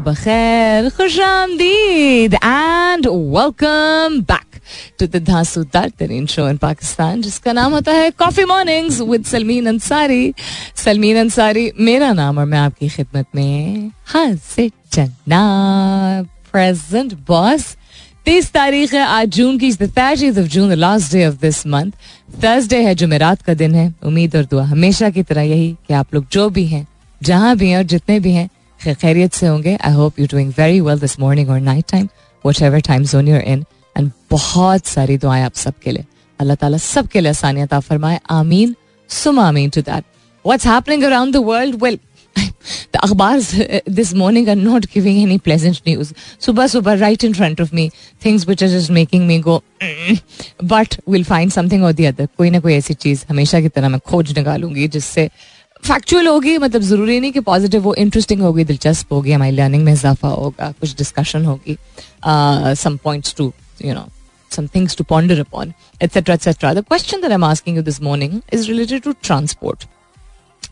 बखैर खुश आमदीद and welcome back to the धांसूदार तरीन शो इन पाकिस्तान जिसका नाम होता है coffee mornings with Salmeen Ansari Salmeen Ansari मेरा नाम और मैं आपकी खिदमत में हाजिर चन्ना प्रेजेंट बॉस तीस तारीख है आज जून की of June the last day of this month Thursday है जुमेरात का दिन है उम्मीद और दुआ हमेशा की तरह यही कि आप लोग जो भी हैं जहाँ भी हैं और जितने भी हैं खैरियत से होंगे I hope you doing very well this morning और night time whatever time zone you're in and बहुत सारी दुआएँ आप सबके लिए अल्लाह ताला सबके लिए आसानियत आप फरमाए आमीन सुम आमीन to that what's happening around the world well the akhbars uh, this morning are not giving any pleasant news. Subah subah, right in front of me, things which are just making me go, "Mm." but we'll find something or the other. कोई ना कोई ऐसी चीज़ हमेशा की तरह मैं खोज निकालूँगी जिससे फैक्चुअल होगी मतलब ज़रूरी नहीं कि पॉजिटिव वो इंटरेस्टिंग होगी दिलचस्प होगी हमारी लर्निंग में इजाफा होगा कुछ डिस्कशन होगी some points to you know some things to ponder upon etcetera etcetera the question that am asking you this morning is related to transport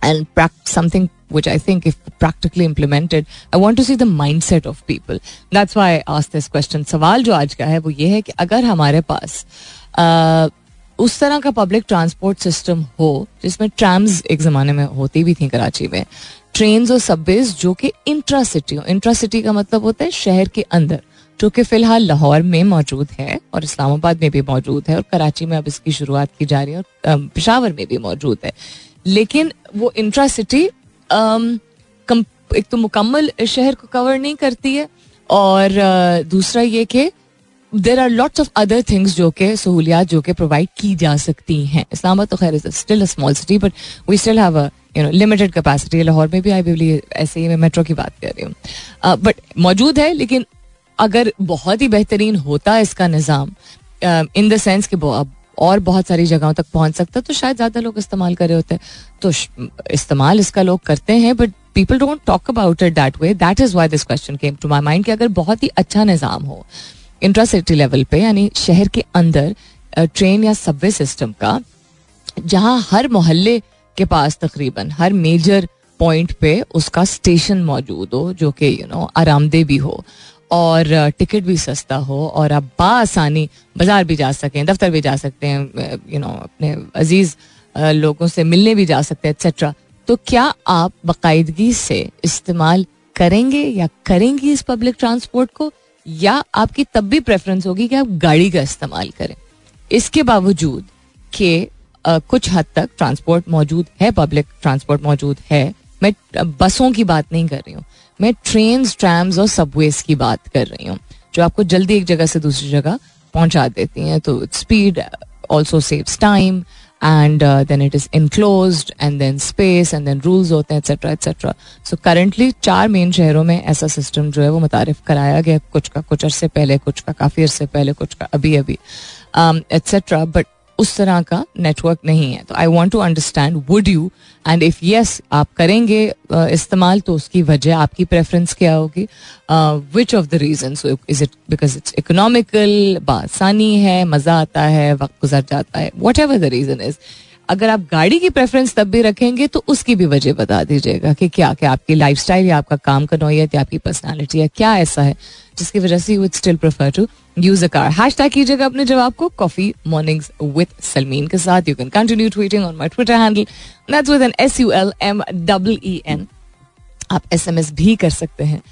and something which I think if practically implemented I want to see the mindset of people that's why ask this question सवाल जो आज का है वो ये है कि अगर हमारे पास uh, उस तरह का पब्लिक ट्रांसपोर्ट सिस्टम हो, जिसमें ट्राम्स एक जमाने में होती भी थी कराची में ट्रेन और सबवेज जो कि इंट्रा सिटी हो। इंट्रा सिटी का मतलब होता है शहर के अंदर, जो कि फ़िलहाल लाहौर में मौजूद है और इस्लामाबाद में भी मौजूद है और कराची में अब इसकी शुरुआत की जा रही है और पेशावर में भी मौजूद है। लेकिन वो इंट्रा सिटी एक तो मुकम्मल शहर को कवर नहीं करती है और दूसरा ये कि there are lots of other things जो कि सहूलियात जो कि प्रोवाइड की जा सकती हैं। इस्लामाबाद तो खैर is still a small city but we still have a you know limited capacity Lahore में भी आई बिली ऐसे ही मैं मेट्रो की बात कर रही हूँ। बट मौजूद है, लेकिन अगर बहुत ही बेहतरीन होता इसका निज़ाम इन द सेंस कि और बहुत सारी जगहों तक पहुँच सकता तो शायद ज़्यादा लोग इस्तेमाल कर रहे होते। तो इस्तेमाल इसका लोग करते हैं but people don't talk about it that way that is why this question came to my mind कि अगर बहुत ही अच्छा निज़ाम हो इंट्रा सिटी लेवल पे, यानी शहर के अंदर ट्रेन या सबवे सिस्टम का, जहाँ हर मोहल्ले के पास तकरीबन, हर मेजर पॉइंट पे उसका स्टेशन मौजूद हो, जो कि यू नो आरामदेह भी हो, और टिकट भी सस्ता हो, और आप बासानी बाज़ार भी जा सकें, दफ्तर भी जा सकते हैं यू नो अपने अज़ीज़ लोगों से मिलने भी जा सकते हैं एक्सेट्रा तो क्या आप बाकायदगी से इस्तेमाल करेंगे या करेंगी इस पब्लिक ट्रांसपोर्ट को? या आपकी तब भी प्रेफरेंस होगी कि आप गाड़ी का इस्तेमाल करें। इसके बावजूद कि कुछ हद तक ट्रांसपोर्ट मौजूद है पब्लिक ट्रांसपोर्ट मौजूद है, मैं बसों की बात नहीं कर रही हूँ, मैं ट्रेन ट्रैम्स और सबवेज की बात कर रही हूँ, जो आपको जल्दी एक जगह से दूसरी जगह पहुँचा देती हैं तो speed also saves time and then it is enclose and then space and then rules होते हैं एक्सेट्रा एक्सेट्रा सो करंटली चार मेन शहरों में ऐसा सिस्टम जो है वो मुतारफ कराया गया कुछ का कुछ अरसे पहले, कुछ का काफ़ी अरसे पहले, कुछ का अभी अभी एक्सेट्रा बट उस तरह का नेटवर्क नहीं है। तो I want to understand would you and if yes आप करेंगे uh, इस्तेमाल तो उसकी वजह आपकी प्रेफरेंस क्या होगी? Which of the reason is it because it's economical बासानी है मज़ा आता है वक्त गुजर जाता है whatever the reason is अगर आप गाड़ी की प्रेफरेंस तब भी रखेंगे तो उसकी भी वजह बता दीजिएगा कि क्या क्या आपकी लाइफ या आपका काम का नोयत या आपकी पर्सनैलिटी या क्या ऐसा है, जिसकी वजह से you still prefer to use a car hashtag कीजिएगा अपने जवाब को कॉफ़ी मॉर्निंग्स विद सलमीन के साथ. You can continue tweeting on my Twitter handle with N S U L M double E N आप एस एम एस भी कर सकते हैं.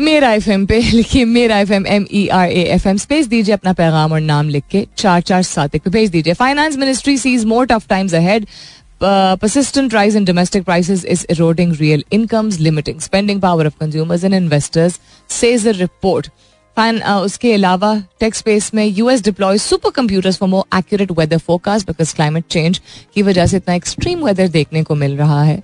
मेरा एफ़ एम पे लिखिए मेरा F M M E R A F M space दीजिए अपना पैगाम और नाम लिख के चार चार सात एक पे भेज दीजिए। Finance ministry sees more tough times ahead persistent rise in domestic prices is eroding real incomes, limiting spending power of consumers and investors, says a report. फ़ैन उसके अलावा टेक स्पेस में US deploy super computers for more accurate weather forecast because climate change की वजह से इतना extreme weather देखने को मिल रहा है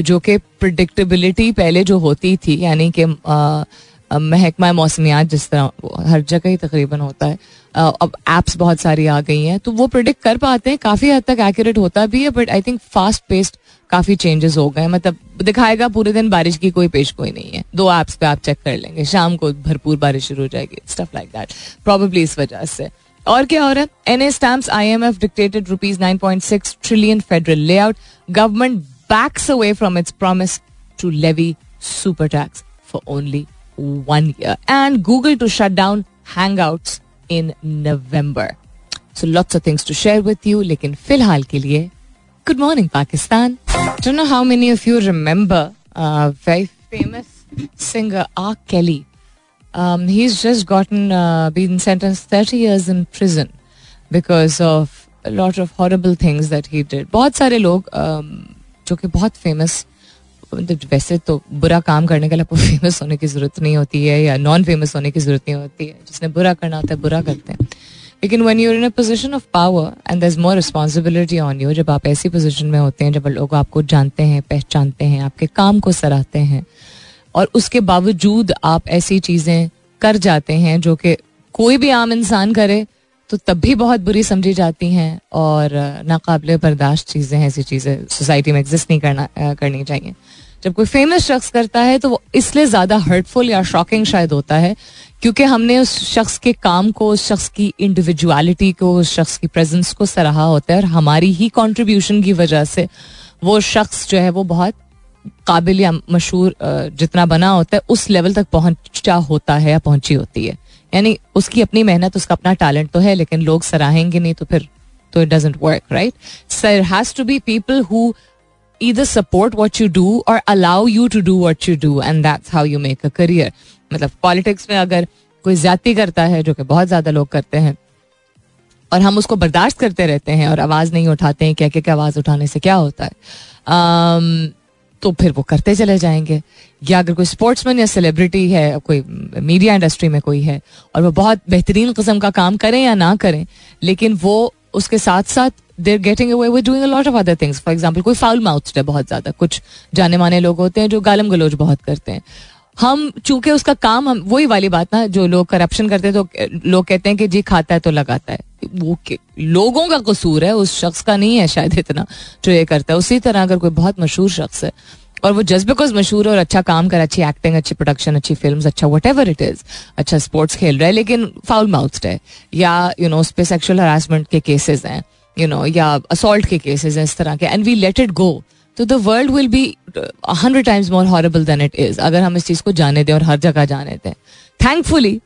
जो कि प्रिडिक्टेबिलिटी पहले जो होती थी यानी कि uh, महकमा मौसमियात जिस तरह हर जगह ही तकरीबन होता है अब एप्स बहुत सारी आ गई हैं तो वो प्रिडिक्ट कर पाते हैं काफ़ी हद तक एक्यूरेट होता भी है but I think fast paced काफ़ी चेंजेस हो गए मतलब दिखाएगा पूरे दिन बारिश की कोई पेश कोई नहीं है दो एप्स पे आप चेक कर लेंगे शाम को भरपूर बारिश शुरू हो जाएगी स्टफ़ लाइक दैट प्रॉबेबली इस वजह से। और क्या हो रहा है? N A stamp I M F dictated rupees nine point six trillion federal layout government Backs away from its promise to levy super tax for only one year and Google to shut down hang out in November so lots of things to share with you लेकिन फिलहाल के लिए good morning Pakistan don't know how many of you remember very famous singer R. Kelly. Um, he's just gotten uh, been sentenced 30 years in prison because of a lot of horrible things that he did. बहुत सारे लोग um, जो कि बहुत famous वैसे तो बुरा काम करने के लिए आपको फ़ेमस होने की ज़रूरत नहीं होती है या नॉन फ़ेमस होने की ज़रूरत नहीं होती है। जिसने बुरा करना होता है, बुरा करते हैं। लेकिन when you're in a position of power and the more responsibility on you जब आप ऐसी पोजिशन में होते हैं, जब लोग आपको जानते हैं, पहचानते हैं, आपके काम को सराहते हैं, और उसके बावजूद आप ऐसी चीज़ें कर जाते हैं जो कि कोई भी आम इंसान करे तो तब भी बहुत बुरी समझी जाती हैं और नाकाबले बर्दाश्त चीज़ें हैं, ऐसी चीज़ें सोसाइटी में एग्जिस्ट नहीं करना करनी चाहिए। जब कोई फ़ेमस शख्स करता है तो वो इसलिए ज़्यादा हर्टफुल या शॉकिंग शायद होता है, क्योंकि हमने उस शख्स के काम को, उस शख्स की इंडिविजुअलिटी को, उस शख्स की प्रेजेंस को सराहा होता है और हमारी ही कंट्रीब्यूशन की वजह से वो शख्स जो है वो बहुत काबिल या मशहूर जितना बना होता है, उस लेवल तक पहुँचा होता है या पहुँची होती है। यानी उसकी अपनी मेहनत उसका अपना टैलेंट तो है लेकिन लोग सराहेंगे नहीं तो फिर तो it doesn't work right sir has to be people who either support what you do or allow you to do what you do and that's how you make a career. मतलब politics में अगर कोई ज़्यादा करता है जो कि बहुत ज़्यादा लोग करते हैं और हम उसको बर्दाश्त करते रहते हैं और आवाज़ नहीं उठाते हैं क्या क्या आवाज़ उठाने से क्या होता है। Um, तो फिर वो करते चले जाएँगे। या अगर कोई स्पोर्ट्समैन या सेलिब्रिटी है, कोई मीडिया इंडस्ट्री में कोई है, और वो बहुत बेहतरीन कस्म का काम करें या ना करें, लेकिन वो उसके साथ साथ there getting away with doing lot of other things for example कोई फाउल माउथ है बहुत ज़्यादा। कुछ जाने माने लोग होते हैं जो गालम गलोच बहुत करते हैं। हम, चूँकि उसका काम हम, वही वाली बात ना, जो लोग करप्शन करते हैं तो लोग कहते हैं कि जी खाता है तो लगाता है। वो लोगों का कसूर है, उस शख्स का नहीं है शायद इतना जो ये करता है। उसी तरह अगर कोई बहुत मशहूर शख्स है, और वो जस्ट बिकॉज़ मशहूर और अच्छा काम कर, अच्छी एक्टिंग अच्छी प्रोडक्शन अच्छी फ़िल्म अच्छा वट एवर इट इज़ अच्छा स्पोर्ट्स खेल रहा है, लेकिन फाउल माउथ है, या यू नो उस पर सेक्शुअल हरासमेंट के केसेस हैं यू नो या असोल्ट के केसेस हैं, इस तरह के and we let it go तो the world will be hundred times more horrible than it is अगर हम इस चीज़ को जाने दें और हर जगह जाने दें। थैंकफुली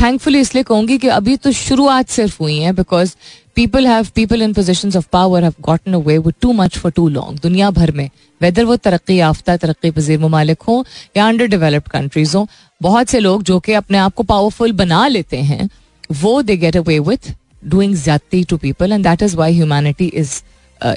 थैंकफुली इसलिए कहूँगी कि अभी तो शुरुआत सिर्फ़ हुई है because people have people in position of power have gotten away with too much for too long दुनिया भर में वेदर वो तरक्की याफ्ता, तरक्की पजीर ममालिक हों या अंडर डेवलप्ड कंट्रीज़ हों, बहुत से लोग जो कि अपने आप को पावरफुल बना लेते हैं, वो they get away with doing ज्यादती to people and that is why humanity is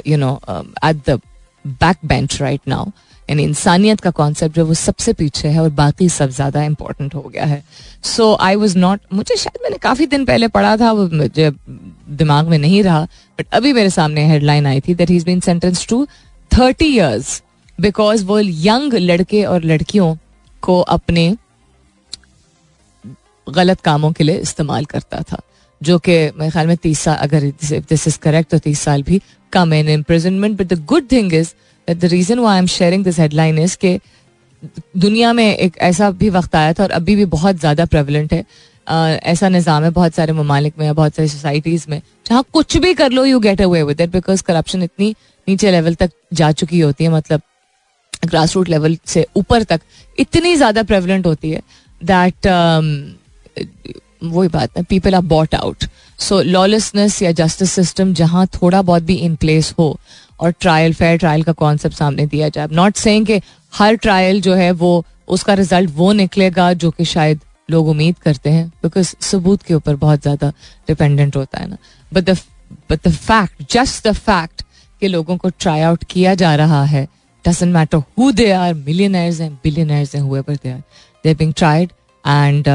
you know at the back bench right now यानी इंसानियत का कॉन्सेप्ट जो वो सबसे पीछे है और बाकी सब ज़्यादा इंपॉर्टेंट हो गया है। सो आई वॉज़ नॉट मुझे शायद मैंने काफ़ी दिन पहले पढ़ा था, वो मुझे दिमाग में नहीं रहा बट अभी मेरे सामने हेडलाइन आई थी that he's been sentenced to thirty years because वो यंग लड़के और लड़कियों को अपने गलत कामों के लिए इस्तेमाल करता था, जो कि मेरे ख्याल में तीस साल, अगर दिस इज़ करेक्ट तो तीस साल भी कम in imprisonment but the good thing is the reason why I'm sharing this headline is के दुनिया में एक ऐसा भी वक्त आया था और अभी भी बहुत ज़्यादा प्रेवलेंट है। ऐसा निज़ाम है बहुत सारे ममालिक में बहुत सारी सोसाइटीज़ में, जहाँ कुछ भी कर लो you get away with it because corruption इतनी नीचे लेवल तक जा चुकी होती है मतलब ग्रास रूट लेवल से ऊपर तक इतनी ज़्यादा प्रेवलेंट होती है दैट वही बात है people are bought out so lawlessness या जस्टिस सिस्टम जहाँ थोड़ा बहुत भी इन प्लेस हो और ट्रायल फेयर ट्रायल का कॉन्सेप्ट सामने दिया जाए। नॉट सेइंग कि हर ट्रायल जो है वो, उसका रिज़ल्ट वो निकलेगा जो कि शायद लोग उम्मीद करते हैं बिकॉज़ सबूत के ऊपर बहुत ज़्यादा डिपेंडेंट होता है ना। But the but the fact just the fact कि लोगों को ट्राई आउट किया जा रहा है doesn't matter who they are millionaires हैं बिलियनर्स हैं हुए पर they are they being tried and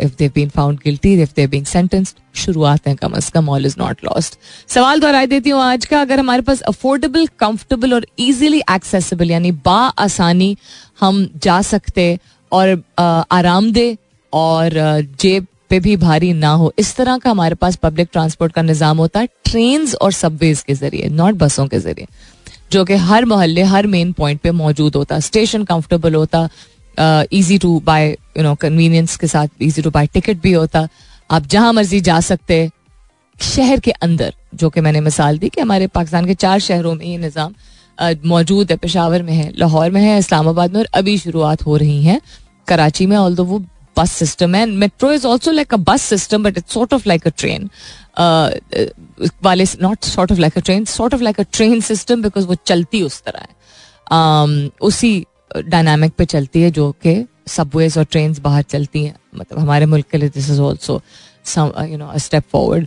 if they've been found guilty if they've been sentenced शुरुआत है कम अज कम ऑल इज़ नॉट लॉस्ट सवाल दोहराई देती हूँ आज का, अगर हमारे पास अफोर्डेबल कंफर्टेबल और इजीली एक्सेसिबल यानी बा आसानी हम जा सकते और आरामदेह और जेब पे भी भारी ना हो, इस तरह का हमारे पास पब्लिक ट्रांसपोर्ट का निज़ाम होता है ट्रेन और सबवेज के ज़रिए नॉट बसों के ज़रिए, जो कि हर मोहल्ले, हर मेन पॉइंट पे मौजूद होता स्टेशन कंफर्टेबल होता easy to buy you know convenience के साथ इजी टू बाय टिकट भी होता। आप जहाँ मर्ज़ी जा सकते शहर के अंदर जो कि मैंने मिसाल दी कि हमारे पाकिस्तान के चार शहरों में ये निज़ाम मौजूद है पेशावर में है लाहौर में है इस्लामाबाद में और अभी शुरुआत हो रही है कराची में ऑल वो बस सिस्टम है। Metro is also like a bus system but it's sort of like train. Uh, वाले not sort of like a train sort of like a train system because वो चलती उस तरह है। Um, उसी dynamic पे चलती है जो कि सबवेज और ट्रेन बाहर चलती हैं। मतलब हमारे मुल्क के लिए this is also you know step forward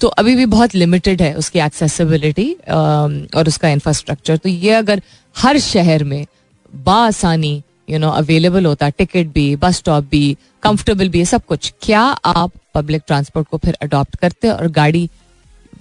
तो अभी भी बहुत लिमिटेड है उसकी एक्सेसिबिलिटी um, और उसका इंफ्रास्ट्रक्चर तो ये अगर हर शहर में बासानी यू नो अवेलेबल होता टिकट भी बस स्टॉप भी कंफर्टेबल भी है सब कुछ क्या आप पब्लिक ट्रांसपोर्ट को फिर अडॉप्ट करते और गाड़ी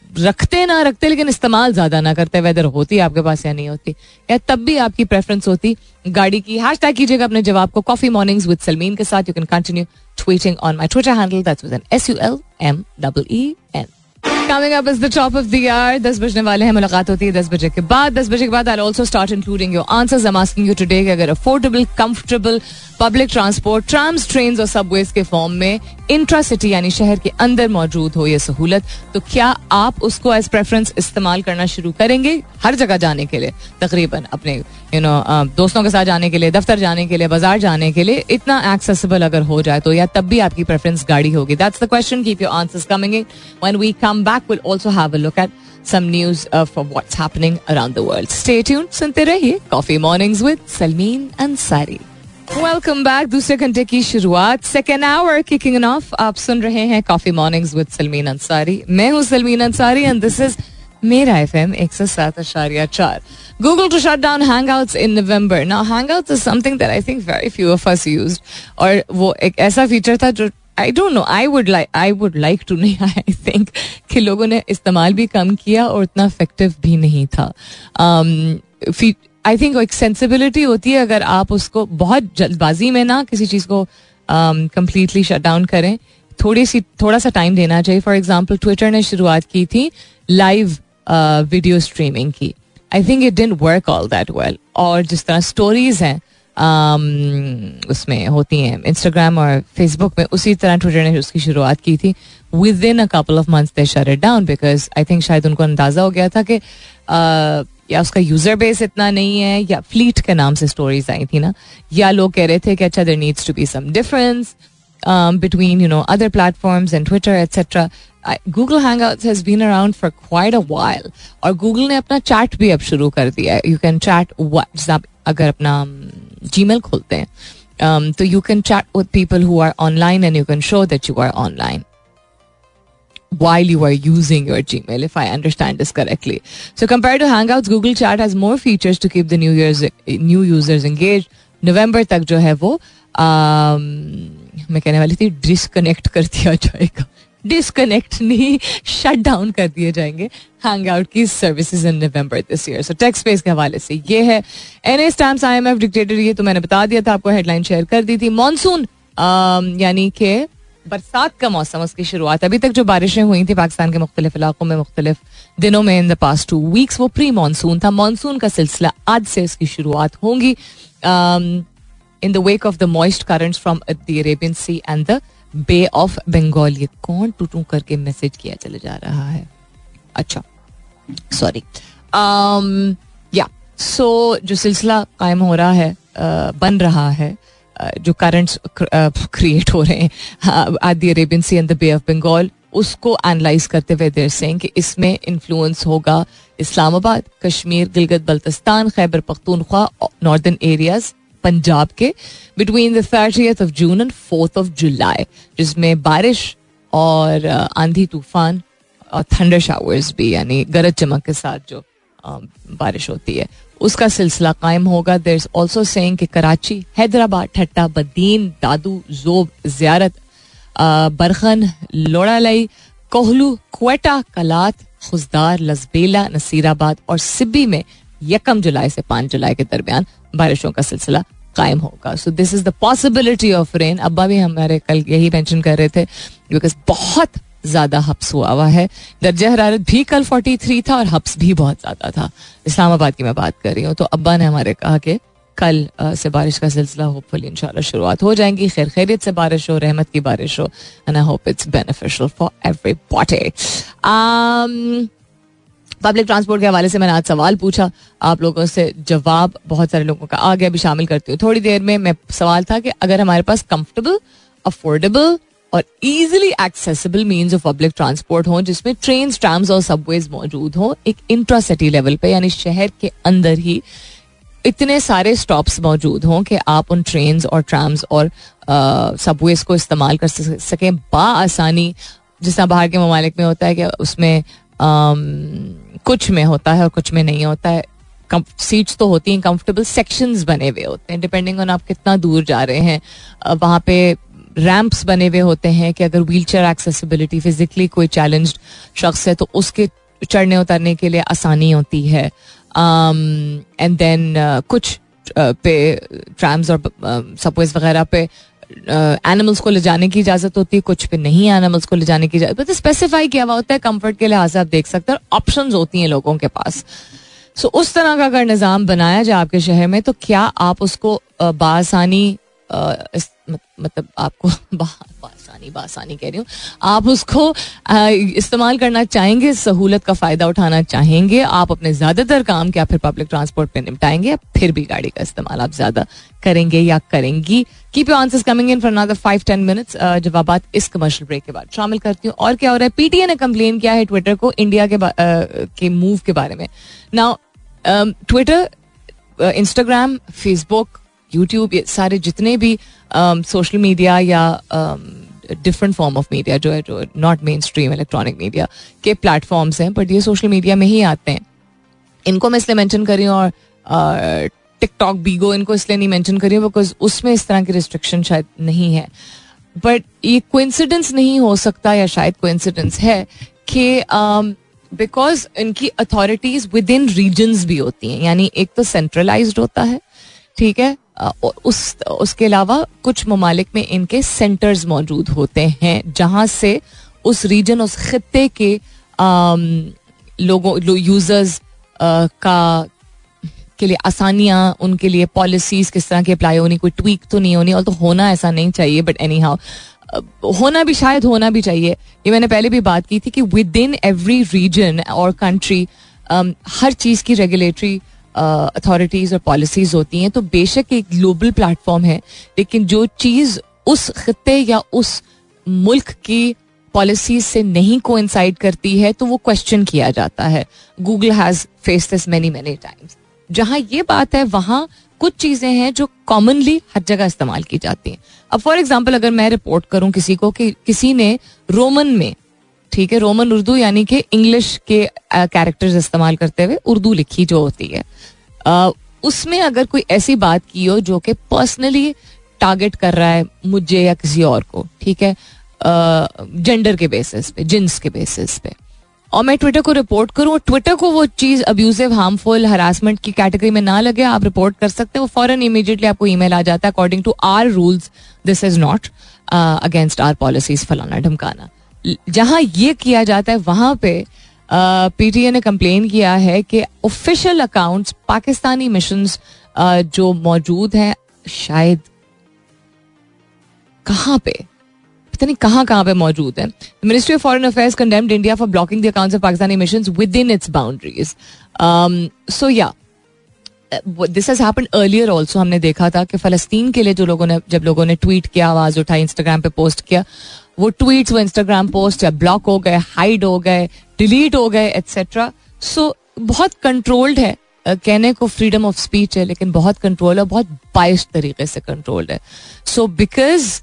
रखते ना रखते, लेकिन इस्तेमाल ज़्यादा ना करते वेदर होती आपके पास या नहीं होती, या तब भी आपकी प्रेफरेंस होती गाड़ी की। हैश टैग कीजिएगा अपने जवाब को कॉफ़ी मॉर्निंग्स विद सलमीन के साथ। You can continue tweeting on my Twitter handle that's with N S U L M double E N Coming up is the top of the hour. दस बजने वाले हैं, मुलाकात होती है दस बजे के बाद। दस बजे के बाद I also start including your answers I asking you today अगर affordable comfortable public transport trams train और सबवेज के फॉर्म में इंट्रा सिटी यानी शहर के अंदर मौजूद हो ये सहूलत तो क्या आप उसको एज प्रेफरेंस इस्तेमाल करना शुरू करेंगे? हर जगह जाने के लिए, तकरीबन अपने यू नो दोस्तों के साथ जाने के लिए, दफ्तर जाने के लिए, बाज़ार जाने के लिए इतना एक्सेसिबल अगर हो जाए तो या तब भी आपकी प्रेफरेंस गाड़ी होगी। That's the question keep your answers coming in when we come back will also have a look at some news uh, for what's happening around the world. Stay tuned. सुनते रहिए coffee mornings with Salmeen Ansari welcome back दूसरे घंटे की शुरुआत second hour kicking of आप सुन रहे हैं coffee mornings with Salmeen Ansari मैं हूँ Salmeen Ansari and this is मेरा एफ़ एम एक सौ सात अशारिया चार Google to shut down hang out in November now hang out is something that I think very few of us use और वो एक ऐसा फीचर था जो I don't know I would like I would like to नहीं I think कि लोगों ने इस्तेमाल भी कम किया और उतना इफ़ेक्टिव भी नहीं था। Um, आई थिंक एक सेंसिबिलिटी होती है अगर आप उसको बहुत जल्दबाजी में ना किसी चीज़ को कम्प्लीटली शट डाउन करें। थोड़ी सी थोड़ा सा टाइम देना चाहिए। फॉर एग्ज़ाम्पल ट्विटर ने शुरुआत की थी लाइव वीडियो स्ट्रीमिंग की। I think it didn't work all that well और जिस तरह स्टोरीज हैं um, उसमें होती हैं। इंस्टाग्राम और फेसबुक में उसी तरह ट्विटर ने उसकी शुरुआत की थी। Within a couple of months they shut it down because I think शायद उनको अंदाज़ा हो गया था कि या उसका यूज़र बेस इतना नहीं है, या फ्लीट के नाम से स्टोरीज आई थी ना। या लोग कह रहे थे कि अच्छा there needs to be some difference between you know other platforms and Twitter etcetera Google hang has been around for quite a while और गूगल ने अपना चैट भी अब शुरू कर दिया है। यू कैन चैट आप अगर अपना जी um, मेल खोलते हैं um, तो you can chat with people who are online and you can show that you are online while you are using your Gmail, if I understand this correctly. So compared to Hangouts, Google Chat has more features to keep the new years new users engaged. November तक जो है वो um, मैं कहने वाली थी disconnect कर दिया जाएगा डिसकनेक्ट नहीं शट डाउन कर दिए जाएँगे हैंग आउट की services in November this year so tech's space के हवाले से ये है। N A stamp I M F dictator ये तो मैंने बता दिया था आपको हेडलाइन शेयर कर दी थी। मानसून um, यानी कि बरसात का मौसम उसकी शुरुआत। अभी तक जो बारिशें हुई थी पाकिस्तान के मुख्तलिफ़ इलाकों में मुख्तलिफ़ दिनों में in the past two weeks वो प्री मानसून था। मानसून का सिलसिला आज से इसकी शुरुआत होंगी। In the wake of the moist current from the Arabian Sea and the Bay of Bengal ये कौन टू टू करके मैसेज किया चले जा रहा है? अच्छा सॉरी या सो जो सिलसिला कायम हो रहा है uh, बन रहा है जो करंट्स क्रिएट हो रहे हैं at the Arabian Sea and the Bay of Bengal उसको एनालाइज करते हुए देर से कि इसमें इन्फ्लुएंस होगा इस्लामाबाद कश्मीर गिलगत बल्तिस्तान खैबर पख्तूनख्वा नॉर्दर्न एरियाज़ पंजाब के between the thirtieth of June and fourth of July जिसमें बारिश और आंधी तूफ़ान और थंडर शावर्स भी, यानी गरज चमक के साथ जो बारिश होती है। उसका सिलसिला कायम होगा। देर इज़ ऑल्सो सेंग कि कराची, हैदराबाद, ठट्टा, बदीन, दादू, जोब, जियारत बरखन, लोड़ालई, कोहलू, क्वेटा, कलात खुजदार लजबेला नसीराबाद और सिब्बी में यकम जुलाई से पाँच जुलाई के दरमियान बारिशों का सिलसिला कायम होगा। So this is the possibility of rain अब्बा भी हमारे कल यही मेंशन कर रहे थे बिकॉज़ बहुत ज़्यादा हब्स हुआ हुआ है। दर्जा हरारत भी कल 43 था और हब्स भी बहुत ज़्यादा था। इस्लामाबाद की मैं बात कर रही हूँ तो अब्बा ने हमारे कहा कि कल से बारिश का सिलसिला होपफुली इंशाल्लाह शुरुआत हो जाएँगी। खैर, खैरियत से बारिश हो, रहमत की बारिश हो and I hope it's beneficial for everybody public transport के हवाले से मैंने आज सवाल पूछा। आप लोगों से जवाब, बहुत सारे लोगों का आ गया भी शामिल करती हूँ। थोड़ी देर में मैं सवाल था कि अगर हमारे पास कंफर्टेबल अफोर्डेबल और easily accessible means of public transport हो, जिसमें ट्रेन ट्राम्स और सबवेज मौजूद हो, एक इंट्रा सिटी लेवल पे, यानी शहर के अंदर ही इतने सारे स्टॉप्स मौजूद हों कि आप उन ट्रेन और ट्राम्स और सबवेज को इस्तेमाल कर सकें आसानी। जिस तरह बाहर के ममालिक में होता है कि उसमें कुछ में होता है और कुछ में नहीं होता है। सीट्स तो होती हैं कंफर्टेबल सेक्शंस बने हुए होते हैं। डिपेंडिंग ऑन आप कितना दूर जा रहे हैं वहाँ पे रैंप्स बने हुए होते हैं कि अगर व्हील चेयर एक्सेसिबिलिटी फिजिकली कोई चैलेंज शख्स है तो उसके चढ़ने उतरने के लिए आसानी होती है। एंड um, देन uh, कुछ uh, पे ट्रैम्स और सपोज़ uh, वगैरह पे एनिमल्स को ले जाने की इजाज़त होती है कुछ पे नहीं एनिमल्स को ले जाने की इजाज़त। तो स्पेसिफाई किया हुआ होता है कंफर्ट के लिहाज से आप देख सकते हैं ऑप्शन होती हैं लोगों के पास। सो so, उस तरह का अगर निज़ाम बनाया जाए आपके शहर में तो क्या आप उसको बासानी मतलब आपको बासानी बासानी कह रही हूँ। आप उसको इस्तेमाल करना चाहेंगे सहूलत का फ़ायदा उठाना चाहेंगे आप अपने ज़्यादातर काम क्या फिर पब्लिक ट्रांसपोर्ट पर निपटाएँगे फिर भी गाड़ी का इस्तेमाल आप ज़्यादा करेंगे या करेंगी। Keep your answers coming in for another five ten minutes जवाब इस कमर्शियल ब्रेक के बाद। शामिल करती हूँ। और क्या हो रहा है? पीटीए ने कंप्लेन किया है ट्विटर को इंडिया के के मूव के बारे में। Now Twitter Instagram Facebook YouTube ये सारे जितने भी सोशल um, मीडिया या डिफरेंट फॉर्म ऑफ़ मीडिया जो है जो not main stream electronic media के प्लेटफॉर्म्स हैं बट ये सोशल मीडिया में ही आते हैं। इनको मैं इसलिए मैंशन करी हूँ और टिकटॉक बीगो इनको इसलिए नहीं मैंशन करी हूँ बिकॉज़ उसमें इस तरह की रिस्ट्रिक्शन शायद नहीं है। बट ये कोइंसिडेंस नहीं हो सकता या शायद कोइंसिडेंस है कि बिकॉज़ um, इनकी अथॉरिटीज विद इन रीजन्स भी होती हैं यानी एक तो सेंट्रलाइज होता है ठीक है? उस, उसके अलावा कुछ ममालिक में इनके सेंटर्स मौजूद होते हैं, जहाँ से उस रीजन उस खत्ते के लोगों यूज़र्स का, के लिए आसानियाँ, उनके लिए पॉलिसीज़ किस तरह की अप्लाई होनी, कोई ट्वीक तो नहीं होनी और तो होना ऐसा नहीं चाहिए बट एनी हाउ होना भी शायद होना भी चाहिए। ये मैंने पहले भी बात की थी कि विद इन एवरी रीजन और कंट्री हर चीज़ की रेगुलेटरी अथॉरिटीज और पॉलिसीज़ होती हैं तो बेशक एक ग्लोबल प्लेटफॉर्म है, लेकिन जो चीज़ उस खत्ते या उस मुल्क की पॉलिसीज़ से नहीं को करती है तो वो क्वेश्चन किया जाता है। Google has face this many many times जहाँ ये बात है, वहाँ कुछ चीज़ें हैं जो कॉमनली हर जगह इस्तेमाल की जाती हैं। अब फॉर एग्ज़ाम्पल अगर मैं रिपोर्ट करूँ किसी को कि किसी ने रोमन में ठीक है, रोमन उर्दू यानी कि इंग्लिश के कैरेक्टर्स इस्तेमाल करते हुए उर्दू लिखी जो होती है। उसमें अगर कोई ऐसी बात की हो जो कि पर्सनली टारगेट कर रहा है मुझे या किसी और को, ठीक है जेंडर के बेसिस पे जिन्स के बेसिस पे। और मैं ट्विटर को रिपोर्ट करूँ ट्विटर को वो चीज़ अब्यूजिव हार्मफुल हरासमेंट की कैटेगरी में ना लगे, आप रिपोर्ट कर सकते हैं, वो फॉरन इमीडिएटली आपको ईमेल आ जाता है। According to our rules this is not against our policies फलाना ढमकाना। जहाँ ये किया जाता है, वहाँ पे पीटीए ने कंप्लेन किया है कि ऑफिशियल अकाउंट्स पाकिस्तानी मिशन जो मौजूद हैं, शायद कहाँ पे? पता नहीं कहाँ कहाँ पे मौजूद है। Ministry of foreign affairs condemned India for blocking the accounts of Pakistani mission within its boundaries so या this has happened earlier also हमने देखा था कि फलस्तीन के लिए जो लोगों ने, जब लोगों ने ट्वीट किया, आवाज़ उठाई इंस्टाग्राम पे पोस्ट किया वो ट्वीट्स वो इंस्टाग्राम पोस्ट या ब्लॉक हो गए हाइड हो गए डिलीट हो गए एट्सेट्रा सो बहुत कंट्रोल्ड है. कहने को फ्रीडम ऑफ़ स्पीच है, लेकिन बहुत कंट्रोल है बहुत बाइस तरीके से कंट्रोल्ड है. So because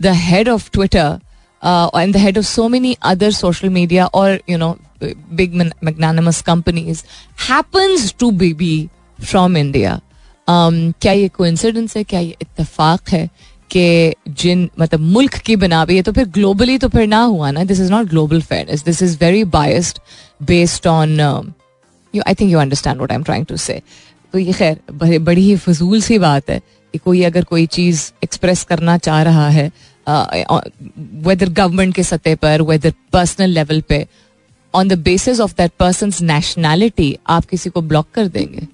the head of Twitter and the head of so many other social media और you know big magnanimous companies happens to be be from India क्या ये कोइंसिडेंस है? क्या ये इतफाक है? कि जिन मतलब मुल्क की बना भी है तो फिर ग्लोबली तो फिर ना हुआ ना? This is not global fairness this is very biased based on you I think you understand what I am trying to say तो ये खैर, बड़ी ही फजूल सी बात है कि कोई अगर कोई चीज़ एक्सप्रेस करना चाह रहा है वेदर गवर्नमेंट के सतह पर वेदर पर्सनल लेवल पे on the basis of that person nationality आप किसी को ब्लॉक कर देंगे।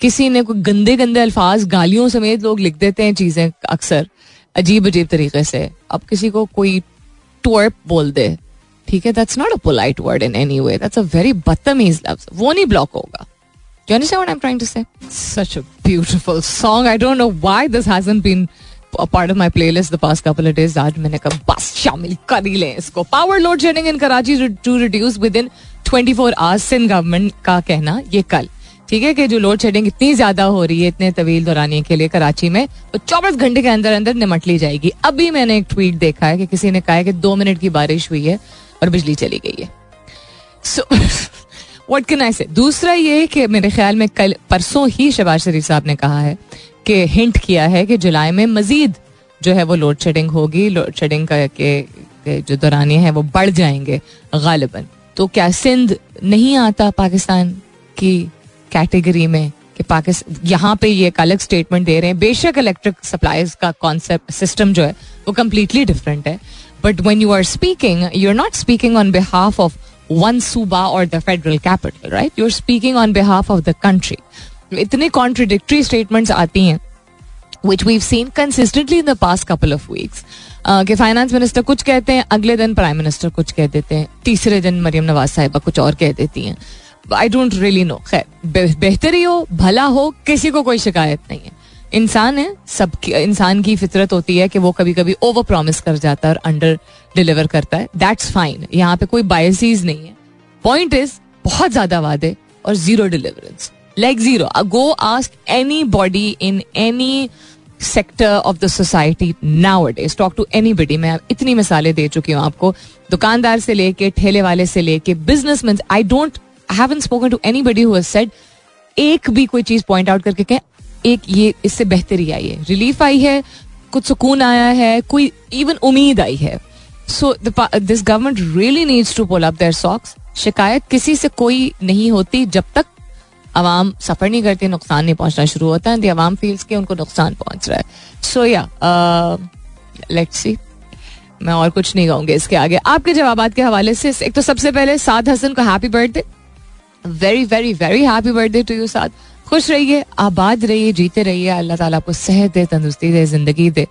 किसी ने कोई गंदे गंदे अल्फाज गालियों समेत लोग लिख देते हैं चीज़ें अक्सर अजीब अजीब तरीके से। अब किसी को कोई टोर्प बोल दे, ठीक है? That's not a polite word in any way that's a very बदतमीज लफ्ज। वो नहीं ब्लॉक होगा। Do you understand what I'm trying to say? Such a beautiful song. I don't know why this hasn't been a part of my playlist the past couple of days. आज मैंने कहा कर ही लें इसको। Power load shedding in Karachi to reduce within twenty four hours Sindh government का कहना, ये कल। ठीक है कि जो लोड शेडिंग इतनी ज़्यादा हो रही है इतने तवील दौरानिए के लिए कराची में तो चौबीस घंटे के अंदर अंदर निमट ली जाएगी। अभी मैंने एक ट्वीट देखा है कि किसी ने कहा है कि दो मिनट की बारिश हुई है और बिजली चली गई है। सो वट कैन आई से दूसरा ये कि मेरे ख्याल में कल परसों ही शहबाज शरीफ साहब ने कहा है कि हिंट किया है कि जुलाई में मजीद जो है वो लोड शेडिंग होगी लोड शेडिंग का के, के जो दौरानिए हैं वो बढ़ जाएँगे गालिबन। तो क्या सिंध नहीं आता पाकिस्तान की कैटेगरी में कि पाकिस्तान यहाँ पे ये एक अलग स्टेटमेंट दे रहे हैं। बेशक इलेक्ट्रिक सप्लाईज का कॉन्सेप्ट सिस्टम जो है, वो कम्प्लीटली डिफरेंट है। But when you are speaking you are not speaking on behalf of one सूबा और the federal capital right you are speaking on behalf of the country इतनी contradictory statements आती हैं which we've seen consistently in the past couple of weeks कि finance minister कुछ कहते हैं, अगले दिन प्राइम मिनिस्टर कुछ कह देते हैं, तीसरे दिन मरियम नवाज़ साहिबा कुछ और कह देती हैं। आई डोंट रियली नो खैर बेहतरी हो, भला हो, किसी को कोई शिकायत नहीं है। इंसान है सब इंसान की फितरत होती है कि वो कभी कभी ओवर प्रॉमिस कर जाता है और अंडर डिलीवर करता है। दैट्स फाइन यहाँ पे कोई बायसीज नहीं है। पॉइंट इज़ बहुत ज़्यादा वादे और zero deliverance like zero go ask anybody in any sector of the society nowadays talk to anybody मैं इतनी मिसालें दे चुकी हूँ आपको। दुकानदार से लेके ठेले वाले से लेके businessman I don't haven't spoken to anybody said एक भी कोई चीज़ पॉइंट आउट करके कहें, एक ये इससे बेहतरी आई है। रिलीफ आई है, कुछ सुकून आया है, कोई इवन उम्मीद आई है। So this government really needs to pull up their socks शिकायत किसी से कोई नहीं होती जब तक आवाम सफ़र नहीं करती, नुकसान नहीं पहुँचना शुरू होता है। अवाम फील्स के उनको नुकसान पहुँच रहा है। सो या लेट्स सी मैं और कुछ नहीं कहूँगी इसके आगे। आपके जवाब के हवाले से एक तो सबसे पहले साद हसन को happy birthday very very very happy birthday to you साथ खुश रहिए आबाद रहिए जीते रहिए अल्लाह ताला आपको सेहत दे तंदुरुस्ती दे ज़िंदगी दे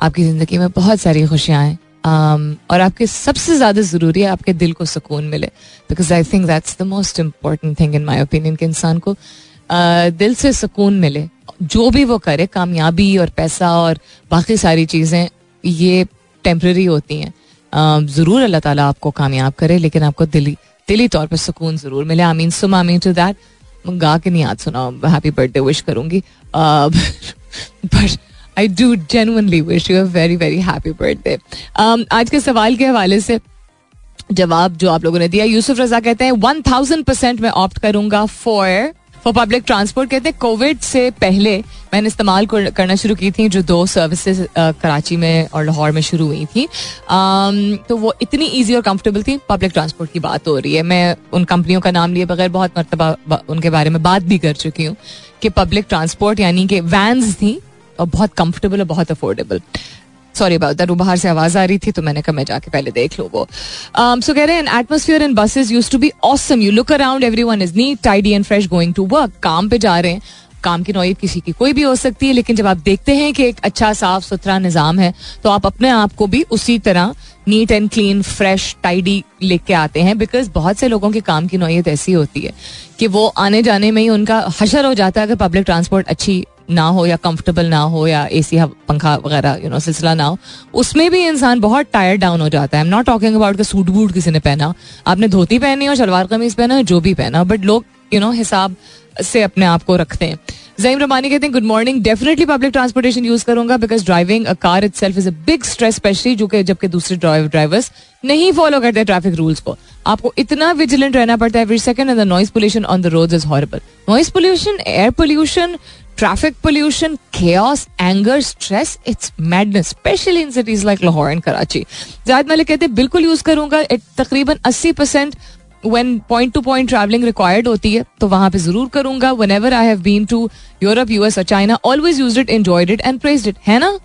आपकी ज़िंदगी में बहुत सारी खुशियाँ आए um, और आपके सबसे ज़्यादा ज़रूरी है आपके दिल को सुकून मिले because I think that's the most important thing in my opinion कि इंसान को uh, दिल से सुकून मिले जो भी वो करे कामयाबी और पैसा और बाकी सारी चीज़ें ये टेम्प्रेरी होती हैं uh, ज़रूर अल्लाह ताला आपको कामयाब करे लेकिन आपको दिली दिली तौर पर सुकून ज़रूर मिले। I mean some I mean to that गा के नहीं याद सुना हैप्पी बर्थडे विश करूँगी। But I do genuinely wish you very very happy birthday आज के सवाल के हवाले से जवाब जो आप लोगों ने दिया, यूसुफ रजा कहते हैं वन थाउज़ेंड परसेंट मैं ऑप्ट करूँगा फॉर फॉर पब्लिक ट्रांसपोर्ट कहते हैं कोविड से पहले मैंने इस्तेमाल करना शुरू की थी, जो दो सर्विसेज़ कराची में और लाहौर में शुरू हुई थी। तो वो इतनी इजी और कंफर्टेबल थी पब्लिक ट्रांसपोर्ट की बात हो रही है। मैं उन कंपनियों का नाम लिए बगैर बहुत मरतबा उनके बारे में बात भी कर चुकी हूँ कि पब्लिक ट्रांसपोर्ट यानी कि वैन्स थी, और बहुत कंफर्टेबल और बहुत अफोर्डेबल सॉरी अबाउट दैट वो बाहर से आवाज़ आ रही थी तो मैंने कहा, मैं जाके पहले देख लो वो. सो कह रहे हैं atmosphere in buses used to be awesome you look around everyone is neat tidy and fresh going to work काम पे जा रहे हैं। काम की नौीयत किसी की कोई भी हो सकती है, लेकिन जब आप देखते हैं कि एक अच्छा साफ़, सुथरा निज़ाम है तो आप अपने आप को भी उसी तरह neat and clean fresh tidy लेके आते हैं बिकॉज़ बहुत से लोगों के काम की नौीयत ऐसी होती है कि वो आने जाने में ही उनका हशर हो जाता है, अगर पब्लिक ट्रांसपोर्ट अच्छी ना हो या कंफर्टेबल ना हो या ए सी पंखा वगैरह यू नो सिलसिला ना हो, उसमें भी इंसान बहुत टायर्ड डाउन हो जाता है। एम नॉट टॉकिंग अबाउट का सूट बूट किसी ने पहना। आपने धोती पहनी और शलवार कमीज पहना जो भी पहना बट लोग यू नो हिसाब से अपने आप को रखते हैं। जईम रमानी कहते हैं good morning definitely public transportation use करूँगा because driving a car itself is a big stress specially जो कि जबकि दूसरे ड्राइवर्स नहीं फॉलो करते ट्रैफ़िक रूल्स को। आपको इतना विजिलेंट रहना पड़ता है every second and the noise pollution on the road is horrible noise pollution air pollution traffic pollution chaos, anger, stress, it's madness, especially in cities like Lahore and Karachi. Zayed Malik कहते हैं बिल्कुल use करूँगा तकरीबन 80 percent when point to point travelling required होती है तो वहाँ पे ज़रूर करूँगा। Whenever I have been to Europe US और China always use it enjoyed it and praise it है ना?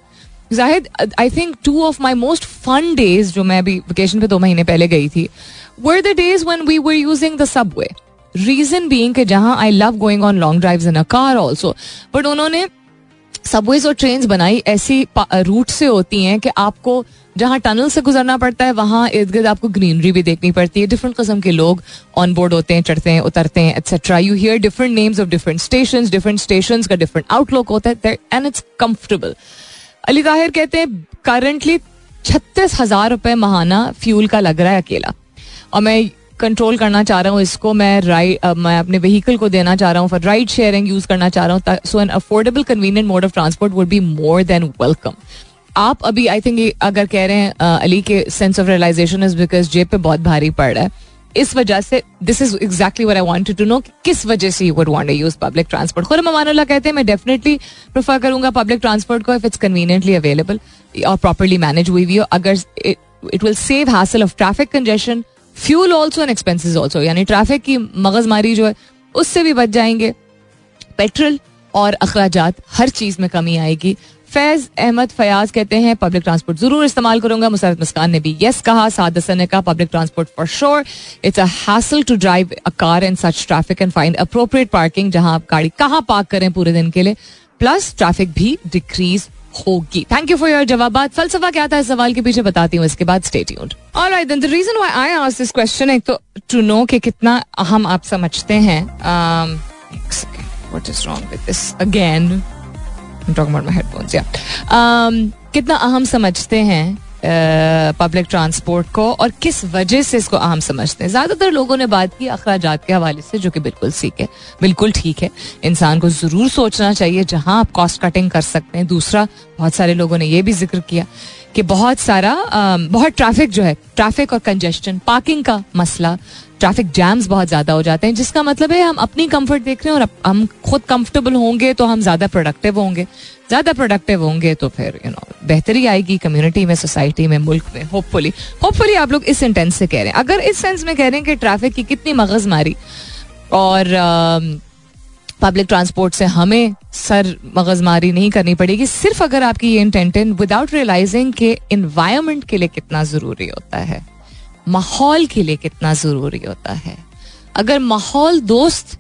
Zahid I think two of my most fun days जो मैं अभी वेकेशन पे दो महीने पहले गई थी were the days when we were using the subway reason being कि जहाँ I love going on long drives in a car also but उन्होंने सबवेज और ट्रेन बनाई ऐसी रूट से होती हैं कि आपको जहाँ टनल से गुजरना पड़ता है, वहाँ इर्द गिर्द आपको ग्रीनरी भी देखनी पड़ती है। डिफरेंट किस्म के लोग ऑन बोर्ड होते हैं, चढ़ते हैं, उतरते हैं etcetera you hear different names of different station different station का डिफरेंट आउटलुक होता है and it's comfortable Ali Tahir कहते हैं करंटली छत्तीस हज़ार रुपए महाना फ्यूल का लग रहा है अकेला। और मैं कंट्रोल करना चाह रहा हूँ, इसको मैं राइड मैं अपने व्हीकल को देना चाह रहा हूँ फॉर राइड शेयरिंग यूज़ करना चाह रहा हूँ so an affordable convenient mode of transport would be more than welcome आप अभी आई थिंक अगर कह रहे हैं अली के sense of realization is because जेब पे बहुत भारी पड़ रहा है। इस वजह से this is exactly where I want to know किस वजह से you would use public transport खुद ममानुल्ला कहते हैं, मैं डेफिनेटली प्रेफर करूँगा पब्लिक ट्रांसपोर्ट को इफ़ इट्स कन्वीनियंटली अवेलेबल और प्रॉपरली मैनेज हुई हुई हो। अगर it will save hassle of traffic congestion fuel also and expenses also यानी ट्रैफ़िक की मगजमारी जो है, उससे भी बच जाएँगे। पेट्रोल और अखराज हर चीज़ में कमी आएगी। फैज अहमद फयाज कहते हैं पब्लिक ट्रांसपोर्ट ज़रूर इस्तेमाल करूँगा। मुसरत मुस्कान ने भी यस कहा, साद हसन ने कहा public transport for sure it's a hassle to drive a car in such traffic and find appropriate parking जहाँ आप गाड़ी कहाँ पार्क करें पूरे दिन के लिए। प्लस ट्रैफ़िक भी डिक्रीज होगी। थैंक यू फॉर योर जवाब फलसफा क्या था इस सवाल के पीछे बताती हूँ इसके बाद state alright then reason why I ask this question एक तो टू नो कि कितना हम आप समझते हैं what is wrong with this again about my headphones yeah. Um, कितना अहम समझते हैं पब्लिक ट्रांसपोर्ट को और किस वजह से इसको अहम समझते हैं? ज़्यादातर लोगों ने बात की अखराज के हवाले से, जो कि बिल्कुल सीख है। बिल्कुल ठीक है। इंसान को ज़रूर सोचना चाहिए जहाँ आप कॉस्ट कटिंग कर सकते हैं। दूसरा, बहुत सारे लोगों ने यह भी ज़िक्र किया कि बहुत सारा बहुत ट्रैफ़िक जो है ट्रैफ़िक और कंजेस्टन पार्किंग का मसला ट्रैफ़िक जैम्स बहुत ज़्यादा हो जाते हैं, जिसका मतलब है हम अपनी कंफर्ट देख रहे हैं और हम खुद कंफर्टेबल होंगे तो हम ज़्यादा प्रोडक्टिव होंगे। ज़्यादा प्रोडक्टिव होंगे तो फिर यू नो बेहतरी आएगी कम्युनिटी में सोसाइटी में, मुल्क में होपफुली होपफुली आप लोग इस सेंटेंस से कह रहे हैं। अगर इस सेंस में कह रहे हैं कि ट्रैफ़िक की कितनी मगज मारी और पब्लिक ट्रांसपोर्ट से हमें सर मगजमारी नहीं करनी पड़ेगी, सिर्फ़ अगर आपकी ये इंटेंट विदाउट रियलाइजिंग के इन्वायरमेंट के लिए कितना ज़रूरी होता है, माहौल के लिए कितना ज़रूरी होता है। अगर माहौल दोस्त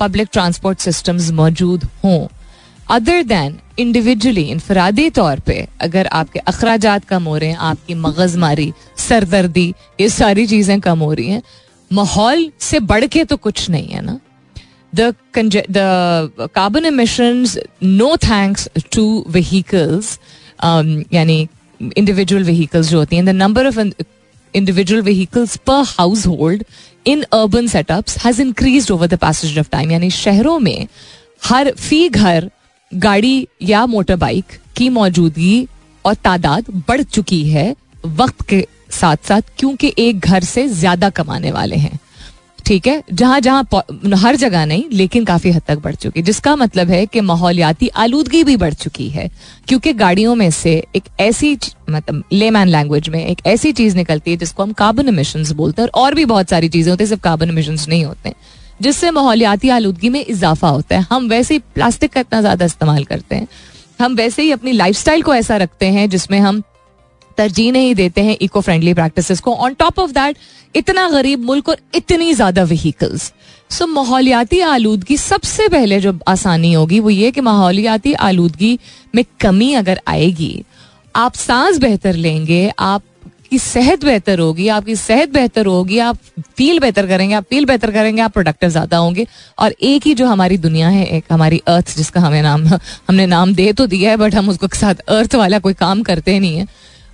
पब्लिक ट्रांसपोर्ट सिस्टम्स मौजूद हों अदर देन इंडिविजुअली इनफरादी तौर पे अगर आपके अखराज कम हो रहे हैं आपकी मगजमारी सरदर्दी ये सारी चीज़ें कम हो रही हैं माहौल से बढ़ के तो कुछ नहीं है ना the the carbon emissions no thanks to vehicles यानी इंडिविजुअल व्हीकल्स जो होती हैं the number of individual vehicles per household in urban setups has increased over the passage of time. यानी शहरों में हर फ़ी घर गाड़ी या मोटर बाइक की मौजूदगी और तादाद बढ़ चुकी है वक्त के साथ साथ क्योंकि एक घर से ज़्यादा कमाने वाले हैं। ठीक है? जहाँ जहाँ हर जगह नहीं, लेकिन काफ़ी हद तक बढ़ चुकी। जिसका मतलब है कि माहौलियाती आलूदगी भी बढ़ चुकी है, क्योंकि गाड़ियों में से एक ऐसी मतलब लेमैन लैंग्वेज में एक ऐसी चीज़ निकलती है जिसको हम कार्बन इमिशन बोलते हैं, और भी बहुत सारी चीज़ें होती है, सिर्फ़ कार्बन इमिशन नहीं होते। जिससे माहौलियाती आलूदगी में इजाफा होता है। हम वैसे ही प्लास्टिक का इतना ज़्यादा इस्तेमाल करते हैं। हम वैसे ही अपनी लाइफ को ऐसा रखते हैं जिसमें हम तरजीह नहीं देते हैं इको फ्रेंडली प्रैक्टिस को। ऑन टॉप ऑफ़ दैट इतना गरीब मुल्क और इतनी ज़्यादा व्हीकल्स सो माहौलियाती आलूदगी सबसे पहले जो आसानी होगी वो ये कि माहौलियाती आलूदगी में कमी अगर आएगी, आप सांस बेहतर लेंगे, आप की सेहत बेहतर होगी, आपकी सेहत बेहतर होगी, आप फील बेहतर करेंगे, आप फील बेहतर करेंगे, आप प्रोडक्टिव ज़्यादा होंगे। और एक ही जो हमारी दुनिया है, एक हमारी अर्थ जिसका हमें नाम, हमने नाम दे तो दिया है बट हम उसको साथ अर्थ वाला कोई काम करते नहीं है।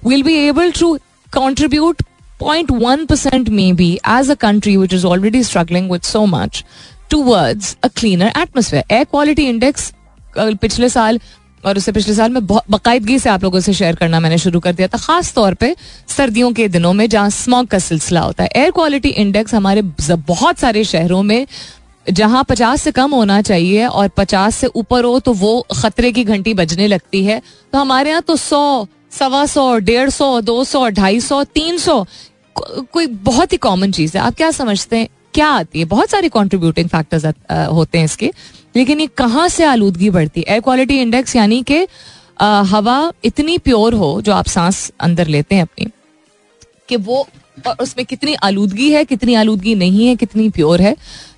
We'll be able to contribute 0.1% maybe as a country which is already struggling with so much towards a cleaner atmosphere air quality index पिछले साल और उससे पिछले साल में बाकायदगी से आप लोगों से शेयर करना मैंने शुरू कर दिया था, खास तौर पे सर्दियों के दिनों में जहाँ स्मॉग का सिलसिला होता है। एयर क्वालिटी इंडेक्स हमारे बहुत सारे शहरों में जहाँ पचास से कम होना चाहिए और पचास से ऊपर हो तो वो खतरे की घंटी बजने लगती है। तो हमारे यहाँ तो सौ, सवा सौ, डेढ़ सौ, दो सौ, ढाई सौ, तीन सौ कोई बहुत ही कॉमन चीज़ है। आप क्या समझते हैं? क्या आती है? बहुत सारे कॉन्ट्रीब्यूटिंग फैक्टर्स होते हैं इसके। लेकिन ये कहाँ से आलूदगी बढ़ती एयर क्वालिटी इंडेक्स यानी कि हवा इतनी प्योर हो, जो आप सांस अंदर लेते हैं अपनी, कि वो और उसमें कितनी आलूदगी है, कितनी आलूदगी नहीं है, कितनी प्योर है,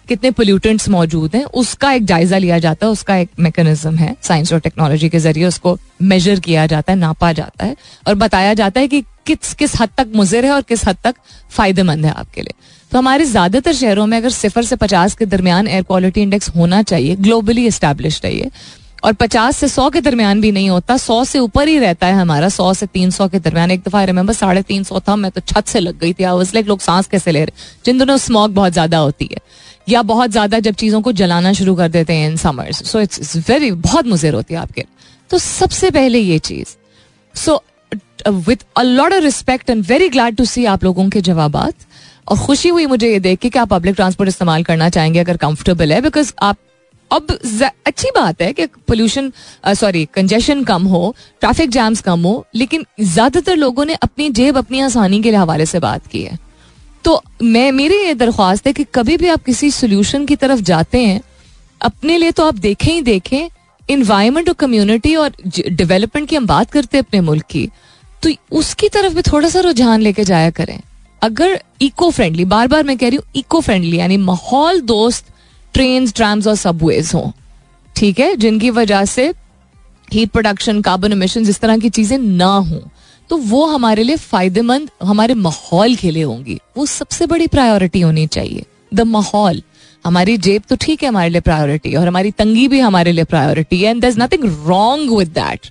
कितने पोल्यूटेंट्स मौजूद हैं, उसका एक जायजा लिया जाता है, उसका एक मैकेनिज्म है साइंस और टेक्नोलॉजी के ज़रिए उसको मेजर किया जाता है, नापा जाता है, और बताया जाता है कि किस किस हद तक मुजिर है और किस हद तक फ़ायदेमंद है आपके लिए। तो हमारे ज़्यादातर शहरों में अगर सिफर से पचास के दरमियान एयर क्वालिटी इंडेक्स होना चाहिए ग्लोबली स्टैब्लिश है ये और पचास से सौ के दरमियान भी नहीं होता, सौ से ऊपर ही रहता है हमारा, सौ से तीन सौ के दरमियान। एक दफ़ा रिमेंबर साढ़े तीन सौ था, मैं तो छत से लग गई थी आई लाइक लोग सांस कैसे ले रहे जिन दोनों स्मॉग बहुत ज़्यादा होती है, या बहुत ज़्यादा जब चीज़ों को जलाना शुरू कर देते हैं in summers so it's very बहुत मुजिर होती है आपके। तो सबसे पहले ये चीज़। So with a lot of respect and very glad to see आप लोगों के जवाब और खुशी हुई मुझे ये देख के कि आप पब्लिक ट्रांसपोर्ट इस्तेमाल करना चाहेंगे, अगर कंफर्टेबल है बिकॉज़ आप, अब अच्छी बात है कि पोल्यूशन सॉरी कंजेशन कम हो ट्रैफ़िक जैम्स कम हो, लेकिन ज़्यादातर लोगों ने अपनी जेब अपनी आसानी के हवाले से बात की है। तो मैं, मेरी ये दरख्वास्त है कि कभी भी आप किसी सोल्यूशन की तरफ़ जाते हैं, अपने लिए तो आप देखें ही देखें इन्वायरमेंट और कम्युनिटी और डेवलपमेंट की हम बात करते हैं अपने मुल्क की तो उसकी तरफ़ भी थोड़ा सा रुझान लेके जाया करें। अगर इको फ्रेंडली बार बार मैं कह रही हूँ इको फ्रेंडली यानी माहौल दोस्त ट्रेन ट्राम्स और सबवेज हों। ठीक है? जिनकी वजह से हीट प्रोडक्शन कार्बन इमिशन इस तरह की चीज़ें ना हों तो वो हमारे लिए फ़ायदेमंद, हमारे माहौल के लिए होंगी। वो सबसे बड़ी प्रायोरिटी होनी चाहिए। द माहौल। हमारी जेब तो ठीक है हमारे लिए प्रायोरिटी और हमारी तंगी भी हमारे लिए प्रायोरिटी है and there is nothing wrong with that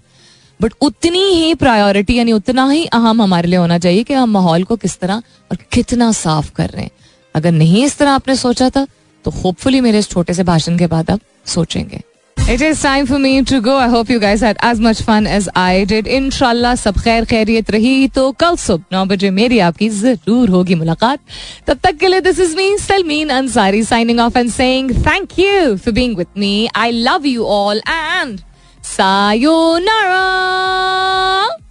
but उतनी ही प्रायोरिटी यानी उतना ही अहम हमारे लिए होना चाहिए कि हम माहौल को किस तरह और कितना साफ़ कर रहे हैं। अगर नहीं इस तरह आपने सोचा था तो होपफुली मेरे इस छोटे से भाषण के बाद आप सोचेंगे। It is time for me to go I hope you guys had as much fun as I did इनशाला सब खैर खैरियत रही तो कल सुबह नौ बजे मेरी आपकी ज़रूर होगी मुलाकात। तब तक के लिए this is me Salmeen Ansari signing off and saying thank you for being with me I love you all and さよなら。